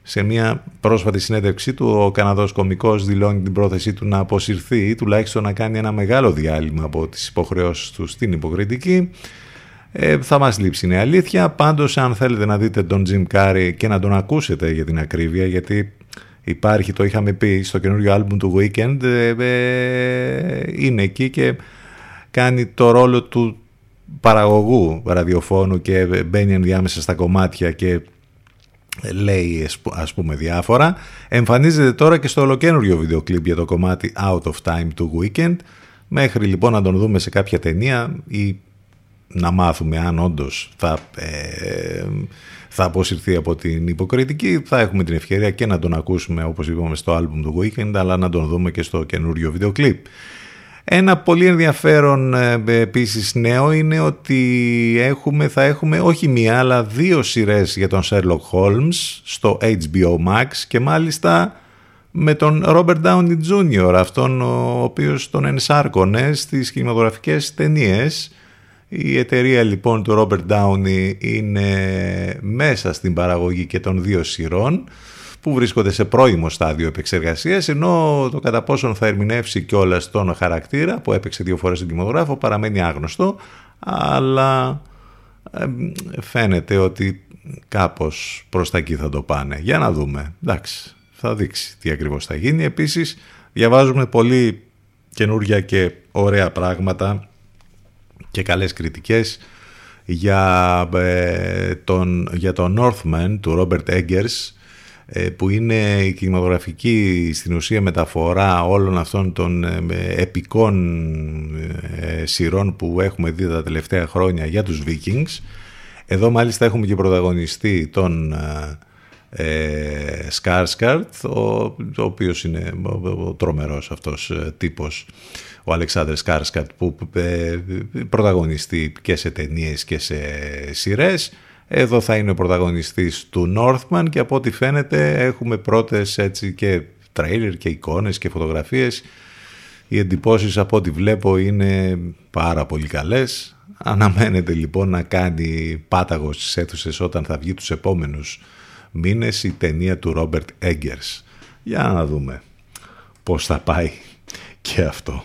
Σε μια πρόσφατη συνέντευξή του ο Καναδός κομικός δηλώνει την πρόθεσή του να αποσυρθεί ή τουλάχιστον να κάνει ένα μεγάλο διάλειμμα από τις υποχρεώσεις του στην υποκριτική. Ε, θα μας λείψει είναι αλήθεια. Πάντως αν θέλετε να δείτε τον Jim Carrey και να τον ακούσετε για την ακρίβεια γιατί υπάρχει, το είχαμε πει στο καινούριο άλμπουμ του Weekend ε, ε, είναι εκεί και κάνει το ρόλο του παραγωγού ραδιοφώνου και μπαίνει ενδιάμεσα στα κομμάτια και λέει ας πούμε διάφορα. Εμφανίζεται τώρα και στο ολοκένουργιο βίντεο κλιπ για το κομμάτι Out of Time του Weekend. Μέχρι λοιπόν να τον δούμε σε κάποια ταινία ή να μάθουμε αν όντως θα, ε, θα αποσυρθεί από την υποκριτική. Θα έχουμε την ευκαιρία και να τον ακούσουμε όπως είπαμε στο άλμπουμ του Weekend αλλά να τον δούμε και στο καινούριο βίντεο κλιπ. Ένα πολύ ενδιαφέρον ε, επίσης νέο είναι ότι έχουμε, θα έχουμε όχι μία αλλά δύο σειρές για τον Sherlock Holmes στο HBO Max και μάλιστα με τον Robert Downey Jr. αυτόν ο οποίος τον ενσάρκωνε στις κινηματογραφικές ταινίες η εταιρεία λοιπόν του Robert Downey είναι μέσα στην παραγωγή και των δύο σειρών που βρίσκονται σε πρώιμο στάδιο επεξεργασίας ενώ το κατά πόσον θα ερμηνεύσει κιόλας τον χαρακτήρα που έπαιξε δύο φορές στον κινηματογράφο παραμένει άγνωστο αλλά φαίνεται ότι κάπως προς τα εκεί θα το πάνε. Για να δούμε. Εντάξει, θα δείξει τι ακριβώς θα γίνει. Επίσης διαβάζουμε πολύ καινούργια και ωραία πράγματα και καλές κριτικές για, ε, τον, για τον Northman του Robert Eggers ε, που είναι η κινηματογραφική στην ουσία μεταφορά όλων αυτών των ε, επικών ε, σειρών που έχουμε δει τα τελευταία χρόνια για τους Vikings. Εδώ μάλιστα έχουμε και πρωταγωνιστή τον ε, Σκάρσκαρτ, ο, ο οποίος είναι ο, τρομερός αυτός τύπος ο Αλεξάνδρες Σκάρσκαρτ που ε, πρωταγωνιστεί και σε ταινίες και σε σειρές εδώ θα είναι ο πρωταγωνιστής του Northman και από ό,τι φαίνεται έχουμε πρώτες έτσι και τρέιλερ και εικόνες και φωτογραφίες. Οι εντυπώσεις από ό,τι βλέπω είναι πάρα πολύ καλές. Αναμένεται λοιπόν να κάνει πάταγος στις αίθουσες όταν θα βγει τους επόμενους μήνες η ταινία του Ρόμπερτ Έγκερς. Για να δούμε πώς θα πάει και αυτό.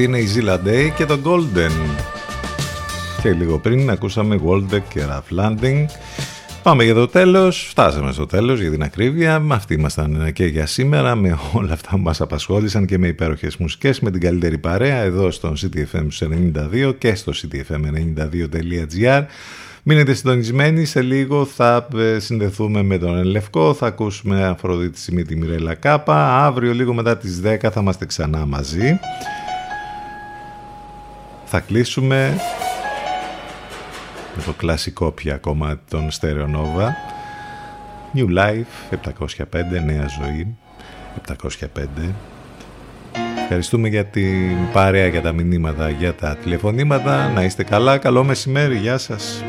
Αυτή είναι η Zilla Day και το Golden. Και λίγο πριν ακούσαμε Waldeck και Ralph Landing. Πάμε για το τέλος. φτάσαμε στο τέλος για την ακρίβεια. Αυτοί ήμασταν και για σήμερα με όλα αυτά που μας απασχόλησαν και με υπέροχες μουσικές. με την καλύτερη παρέα εδώ στο CTFM 92 και στο ctfm92.gr. Μείνετε συντονισμένοι, σε λίγο θα ε, συνδεθούμε με τον Ελευκό, θα ακούσουμε Αφροδίτη Σιμίτη Μιρέλα Κάπα. Αύριο λίγο μετά τις 10 θα είμαστε ξανά μαζί θα κλείσουμε με το κλασικό πια κομμάτι των Stereonova New Life 705, νέα ζωή 705. Ευχαριστούμε για την παρέα, για τα μηνύματα, για τα τηλεφωνήματα. Να είστε καλά. Καλό μεσημέρι. Γεια σας.